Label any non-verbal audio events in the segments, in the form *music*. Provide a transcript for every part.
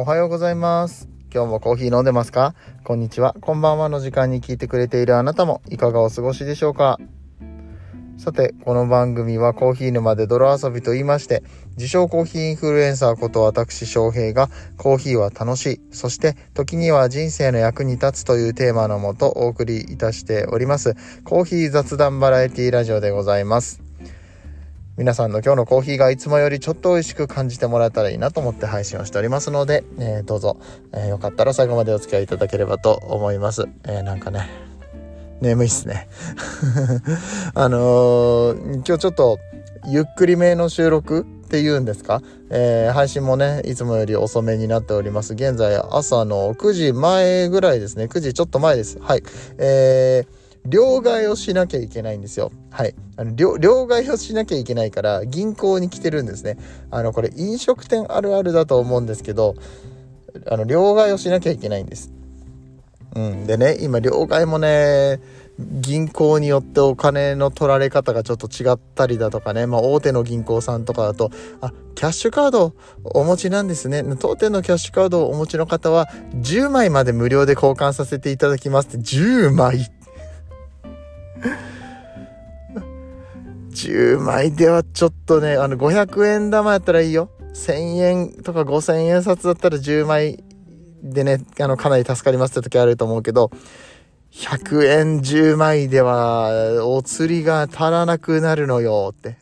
おはようございます。今日もコーヒー飲んでますか？こんにちは。こんばんはの時間に聞いてくれているあなたもいかがお過ごしでしょうか？さて、この番組はコーヒー沼で泥遊びと言いまして、自称コーヒーインフルエンサーこと私翔平がコーヒーは楽しい、そして時には人生の役に立つというテーマのもとお送りいたしております、コーヒー雑談バラエティラジオでございます。皆さんの今日のコーヒーがいつもよりちょっと美味しく感じてもらえたらいいなと思って配信をしておりますので、えーどうぞ、えーよかったら最後までお付き合いいただければと思います。えーなんかね、眠いっすね。*laughs* あのー今日ちょっとゆっくりめの収録っていうんですか、えー配信もね、いつもより遅めになっております。現在朝の9時前ぐらいですね。9時ちょっと前です。はい。えー両替をしなきゃいけないんですよ。はい。あの両両替をしなきゃいけないから銀行に来てるんですね。あのこれ飲食店あるあるだと思うんですけど、あの両替をしなきゃいけないんです。うん。でね、今両替もね、銀行によってお金の取られ方がちょっと違ったりだとかね、まあ大手の銀行さんとかだと、あ、キャッシュカードお持ちなんですね。当店のキャッシュカードをお持ちの方は10枚まで無料で交換させていただきますって10枚って10枚ではちょっとね、あの500円玉やったらいいよ。1000円とか5000円札だったら10枚でね、あの、かなり助かりますって時あると思うけど、100円10枚では、お釣りが足らなくなるのよって。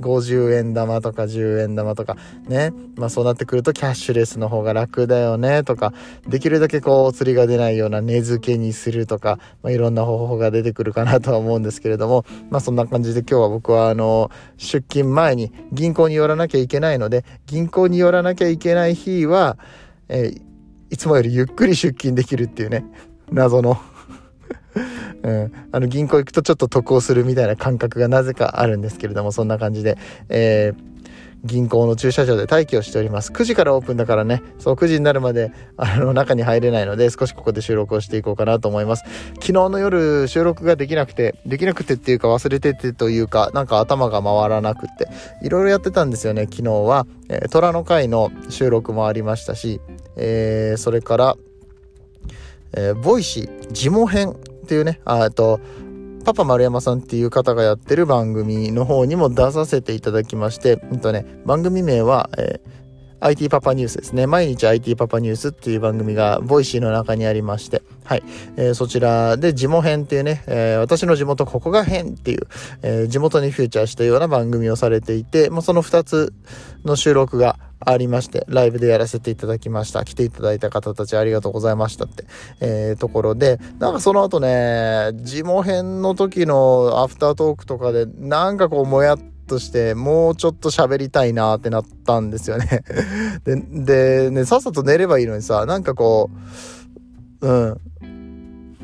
50円玉とか10円玉とか、ね。まあそうなってくるとキャッシュレスの方が楽だよね。とか、できるだけこうお釣りが出ないような値付けにするとか、まあいろんな方法が出てくるかなとは思うんですけれども、まあそんな感じで今日は僕はあの、出勤前に銀行に寄らなきゃいけないので、銀行に寄らなきゃいけない日は、えーいつもよりゆっくり出勤できるっていうね、謎の。うん、あの銀行行くとちょっと得をするみたいな感覚がなぜかあるんですけれどもそんな感じで、えー銀行の駐車場で待機をしております。9時からオープンだからね。そう9時になるまであの中に入れないので少しここで収録をしていこうかなと思います。昨日の夜収録ができなくてできなくてっていうか忘れててというかなんか頭が回らなくって。いろいろやってたんですよね昨日は、えー虎の会の収録もありましたし、えーそれからえー Voicy、ジモ編。っていうね、あと、パパ丸山さんっていう方がやってる番組の方にも出させていただきまして、うんとね、番組名は、えー IT パパニュースですね。毎日 IT パパニュースっていう番組が Voicy の中にありまして、はい。えーそちらで地元編っていうね、えー私の地元ここが編っていう、えー地元にフューチャーしたような番組をされていて、まあ、その2つの収録がありまして、ライブでやらせていただきました。来ていただいた方たちありがとうございましたって、えーところで、なんかその後ね、地元編の時のアフタートークとかで、なんかこうもやっとして、もうちょっと喋りたいなってなったんですよね。*laughs* で、で、ね、さっさと寝ればいいのにさ、なんかこう、うん。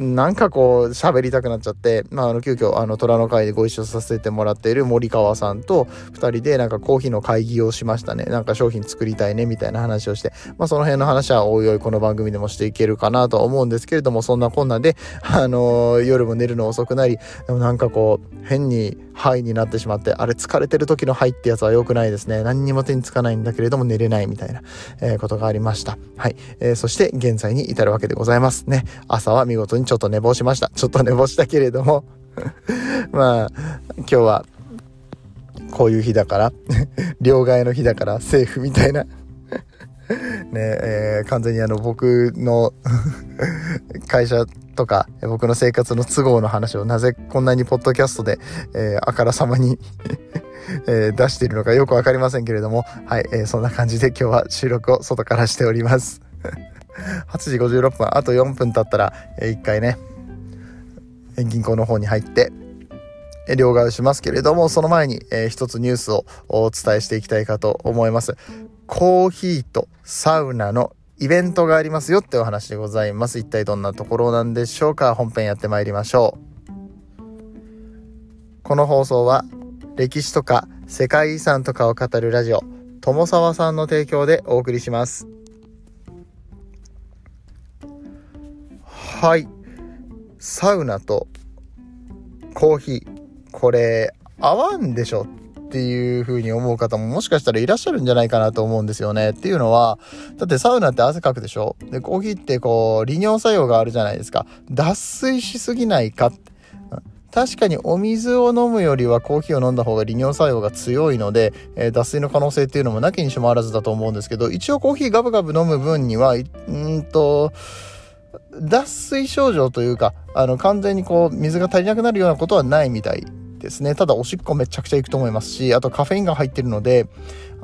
なんかこう喋りたくなっちゃって、まあ、あの急遽あの虎の会でご一緒させてもらっている森川さんと2人でなんかコーヒーの会議をしましたね。なんか商品作りたいねみたいな話をして、まあ、その辺の話はおいおいこの番組でもしていけるかなとは思うんですけれどもそんなこんなで、あのー夜も寝るの遅くなりでもなんかこう変にハイになってしまってあれ疲れてる時のハイってやつは良くないですね。何にも手につかないんだけれども寝れないみたいな、えーことがありました。はい、えーそして現在に至るわけでございますね。朝は見事にちょっと寝坊しました。ちょっと寝坊したけれども。*laughs* まあ今日はこういう日だから。*laughs* 両替の日だからセーフみたいな。*laughs* ねえー完全にあの僕の会社とか僕の生活の都合の話をなぜこんなにポッドキャストで、えーあからさまにえー出しているのかよくわかりませんけれども。はい、えーそんな感じで今日は収録を外からしております。8時56分。あと4分経ったら、えー一回ね銀行の方に入って両替をしますけれどもその前に、えー一つニュースをお伝えしていきたいかと思います。コーヒーとサウナのイベントがありますよってお話でございます。一体どんなところなんでしょうか？本編やってまいりましょう。この放送は歴史とか世界遺産とかを語るラジオ友沢さんの提供でお送りします。はいサウナとコーヒーこれ合わんでしょっていう風に思う方ももしかしたらいらっしゃるんじゃないかなと思うんですよね。っていうのは、だってサウナって汗かくでしょ？で、コーヒーってこう、利尿作用があるじゃないですか。脱水しすぎないか。確かにお水を飲むよりはコーヒーを飲んだ方が利尿作用が強いので、えー、脱水の可能性っていうのもなきにしもあらずだと思うんですけど、一応コーヒーガブガブ飲む分には、うんと、脱水症状というか、あの、完全にこう、水が足りなくなるようなことはないみたいですね。ただ、おしっこめちゃくちゃいくと思いますし、あとカフェインが入ってるので、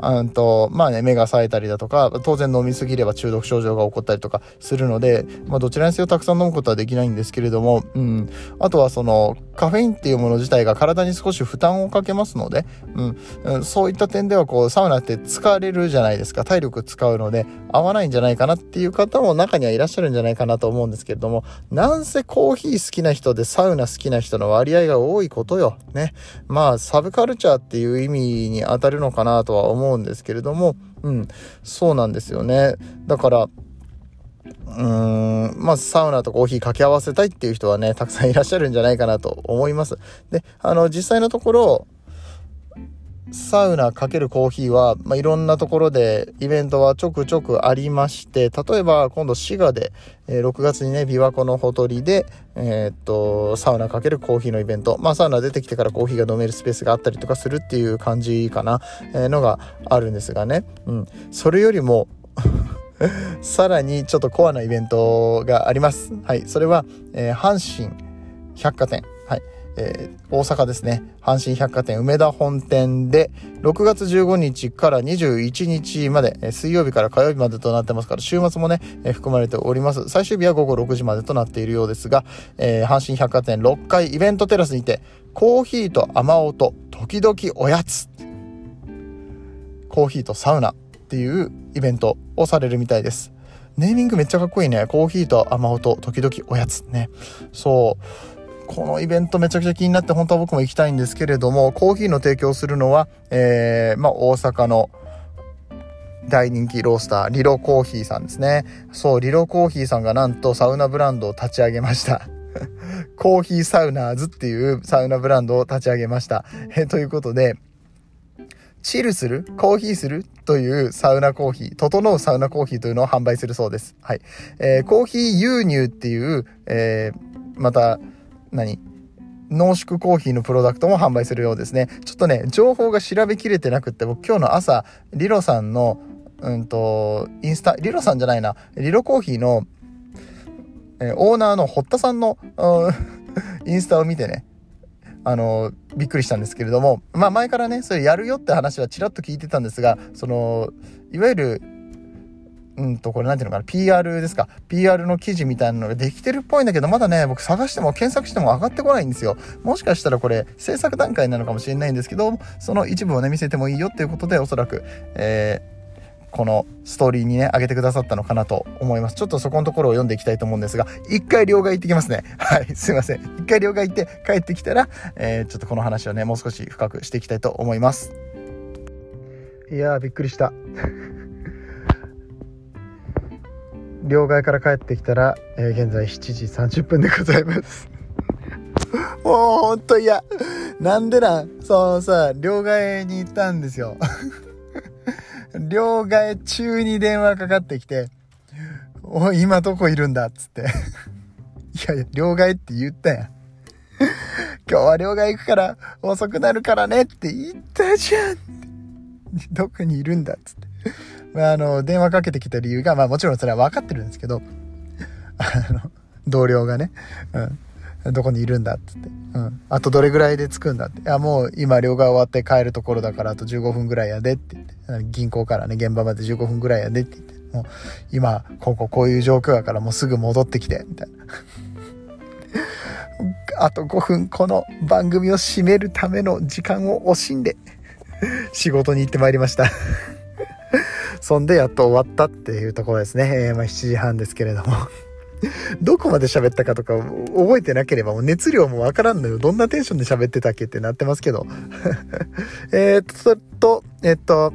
うんと、まあね、目が冴えたりだとか、当然飲みすぎれば中毒症状が起こったりとかするので、まあどちらにせよたくさん飲むことはできないんですけれども、うん。あとはその、カフェインっていうもの自体が体に少し負担をかけますので、うん。そういった点ではこう、サウナって疲れるじゃないですか。体力使うので、合わないんじゃないかなっていう方も中にはいらっしゃるんじゃないかなと思うんですけれども、なんせコーヒー好きな人でサウナ好きな人の割合が多いことよ。ね。まあ、サブカルチャーっていう意味に当たるのかなとは思う思うんですけれども、うん、そうなんですよね。だから、うーん、まあ、サウナとコーヒー掛け合わせたいっていう人はね、たくさんいらっしゃるんじゃないかなと思います。で、あの、実際のところ、サウナかけるコーヒーは、まあ、いろんなところでイベントはちょくちょくありまして、例えば今度滋賀で、えー、6月にね、琵琶湖のほとりで、えー、っと、サウナかけるコーヒーのイベント。まあ、サウナ出てきてからコーヒーが飲めるスペースがあったりとかするっていう感じかな、えー、のがあるんですがね。うん。それよりも *laughs* さらにちょっとコアなイベントがあります。はい。それは、え、阪神百貨店。はい。えー、大阪ですね、阪神百貨店梅田本店で、6月15日から21日まで、えー、水曜日から火曜日までとなってますから、週末もね、えー、含まれております。最終日は午後6時までとなっているようですが、え阪神百貨店6階イベントテラスにて、コーヒーと雨音、時々おやつ。コーヒーとサウナっていうイベントをされるみたいです。ネーミングめっちゃかっこいいね。コーヒーと雨音、時々おやつね。そう。このイベントめちゃくちゃ気になって本当は僕も行きたいんですけれども、コーヒーの提供するのは、えー、まあ、大阪の大人気ロースター、リロコーヒーさんですね。そう、リロコーヒーさんがなんとサウナブランドを立ち上げました。*laughs* コーヒーサウナーズっていうサウナブランドを立ち上げました。えということで、チルする？コーヒーする？というサウナコーヒー、整うサウナコーヒーというのを販売するそうです。はい。えー、コーヒー輸入っていう、えー、また、何？濃縮コーヒーのプロダクトも販売するようですね。ちょっとね、情報が調べきれてなくって、僕今日の朝、リロさんの、うんと、インスタ、リロさんじゃないな、リロコーヒーの、え、オーナーの堀田さんの、*laughs* インスタを見てね、あの、びっくりしたんですけれども、まあ前からね、それやるよって話はちらっと聞いてたんですが、その、いわゆるうんと、これなんていうのかな、PR ですか。PR の記事みたいなのができてるっぽいんだけど、まだね、僕探しても検索しても上がってこないんですよ。もしかしたらこれ、制作段階なのかもしれないんですけど、その一部をね、見せてもいいよっていうことで、おそらく、えー、このストーリーにね、上げてくださったのかなと思います。ちょっとそこのところを読んでいきたいと思うんですが、一回両替行ってきますね。はい、すいません。一回両替行って帰ってきたら、えー、ちょっとこの話をね、もう少し深くしていきたいと思います。いやー、びっくりした。両替から帰ってきたら、えー、現在7時30分でございます。*laughs* もうほんと嫌。なんでなん？そのさ、両替に行ったんですよ。*laughs* 両替中に電話かかってきて、おい、今どこいるんだっつって。*laughs* いやいや、両替って言ったやん。今日は両替行くから遅くなるからねって言ったじゃん。どこにいるんだっつって。まあ、あの、電話かけてきた理由が、まあもちろんそれは分かってるんですけど、*laughs* あの、同僚がね、うん、どこにいるんだっつって、うん、あとどれぐらいで着くんだって、いや、もう今両替終わって帰るところだからあと15分ぐらいやでって言って、銀行からね、現場まで15分ぐらいやでって言って、もう今、こここういう状況やからもうすぐ戻ってきて、みたいな。*laughs* あと5分この番組を締めるための時間を惜しんで仕事に行ってまいりました *laughs* そんでやっと終わったっていうところですね。えー、まあ7時半ですけれども *laughs* どこまで喋ったかとか覚えてなければもう熱量もわからんのよ。どんなテンションで喋ってたっけってなってますけど *laughs* えっと、えっと、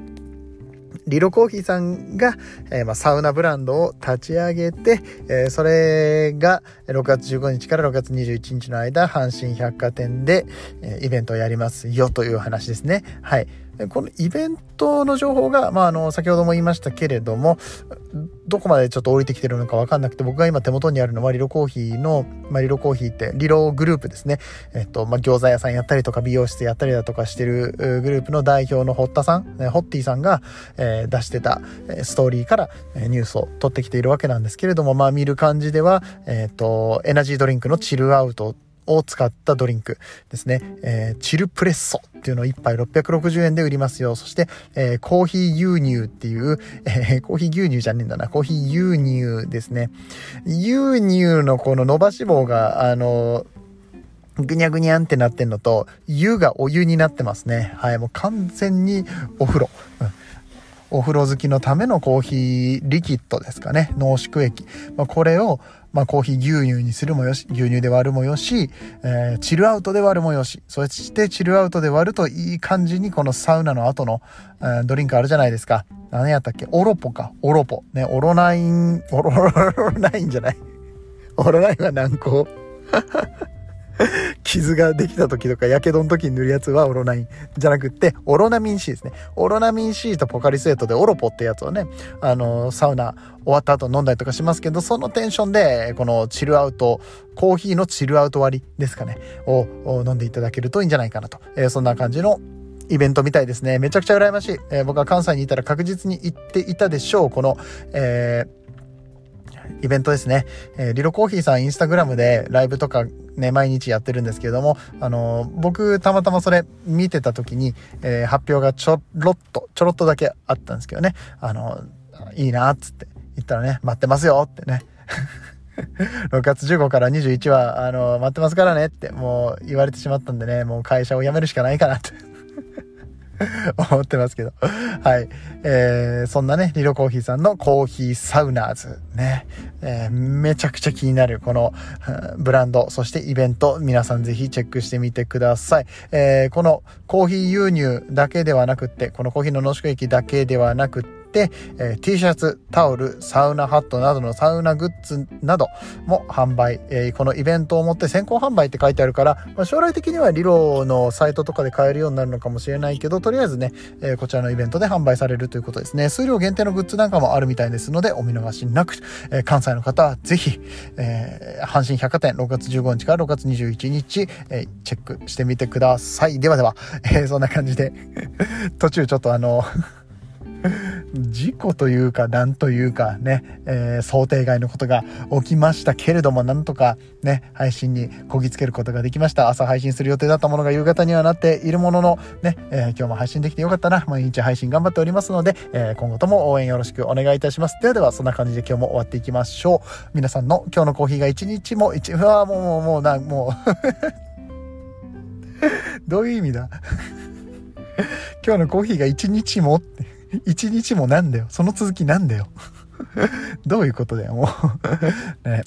リロコーヒーさんが、えー、まあ、サウナブランドを立ち上げて、えー、それが6月15日から6月21日の間、阪神百貨店で、イベントをやりますよという話ですね。はい。このイベントの情報が、まあ、あの、先ほども言いましたけれども、どこまでちょっと降りてきてるのかわかんなくて、僕が今手元にあるのはリロコーヒーの、まあ、リロコーヒーって、リログループですね。えっと、まあ、餃子屋さんやったりとか、美容室やったりだとかしてるグループの代表の堀田さん、ホッティさんが、えー、出してたストーリーからニュースを取ってきているわけなんですけれども、まあ、見る感じでは、えっと、エナジードリンクのチルアウトを使ったドリンクですね。えー、チルプレッソっていうのを1杯660円で売りますよ。そして、えー、コーヒー牛乳っていう、えー、コーヒー牛乳じゃねえんだな。コーヒー牛乳ですね。牛乳のこの伸ばし棒が、あのぐにゃぐにゃんってなってんのと、湯がお湯になってますね。はい、もう完全にお風呂。お風呂好きのためのコーヒーリキッドですかね。濃縮液。まあ、これを、まあ、コーヒー牛乳にするもよし、牛乳で割るもよし、えー、チルアウトで割るもよし、そしてチルアウトで割るといい感じにこのサウナの後の、えー、ドリンクあるじゃないですか。何やったっけ？オロポか。オロポ。ね、オロナイン、*laughs* オロナインじゃない。オロナインは軟膏傷ができた時とか、火傷の時に塗るやつはオロナインじゃなくって、オロナミン C ですね。オロナミン C とポカリスエットでオロポってやつをね、あの、サウナ終わった後飲んだりとかしますけど、そのテンションで、このチルアウト、コーヒーのチルアウト割りですかね、を飲んでいただけるといいんじゃないかなと。えー、そんな感じのイベントみたいですね。めちゃくちゃ羨ましい。えー、僕は関西にいたら確実に行っていたでしょう。この、えーイベントですね。えー、リロコーヒーさんインスタグラムでライブとかね、毎日やってるんですけれども、あのー、僕たまたまそれ見てた時に、えー、発表がちょろっと、ちょろっとだけあったんですけどね、あのー、いいなっつって言ったらね、待ってますよってね。*laughs* 6月15から21は、あの待ってますからねって、もう言われてしまったんでね、もう会社を辞めるしかないかなって *laughs* 思ってますけど。はい。えー、そんなね、リロコーヒーさんのコーヒーサウナーズね、えー、めちゃくちゃ気になるこのブランド、そしてイベント、皆さんぜひチェックしてみてください。えー、このコーヒー輸入だけではなくって、このコーヒーの濃縮液だけではなくってて、えー、T シャツ、タオル、サウナハットなどのサウナグッズなども販売、えー、このイベントをもって先行販売って書いてあるから、まあ、将来的にはリロのサイトとかで買えるようになるのかもしれないけど、とりあえずね、えー、こちらのイベントで販売されるということですね。数量限定のグッズなんかもあるみたいですので、お見逃しなく、えー、関西の方はぜひ、えー、阪神百貨店6月15日から6月21日、えー、チェックしてみてください。ではでは、えー、そんな感じで *laughs* 途中ちょっとあの事故というか、なんというかね、えー、想定外のことが起きましたけれども、なんとかね、配信にこぎつけることができました。朝配信する予定だったものが夕方にはなっているものの、ね、えー、今日も配信できてよかったな。毎日配信頑張っておりますので、えー、今後とも応援よろしくお願いいたします。ではでは、そんな感じで今日も終わっていきましょう。皆さんの今日のコーヒーが一日も、一、うわもう、もう、もう、な、もう *laughs* どういう意味だ？*laughs* 今日のコーヒーが一日もって *laughs* 一日もなんだよ。その続きなんだよ。*laughs* どういうことだよ、もう *laughs* ね。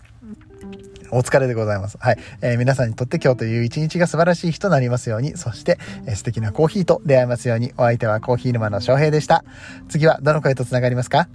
お疲れでございます。はい。えー、皆さんにとって今日という一日が素晴らしい日となりますように、そして、えー、素敵なコーヒーと出会えますように、お相手はコーヒー沼の翔平でした。次はどの声と繋がりますか？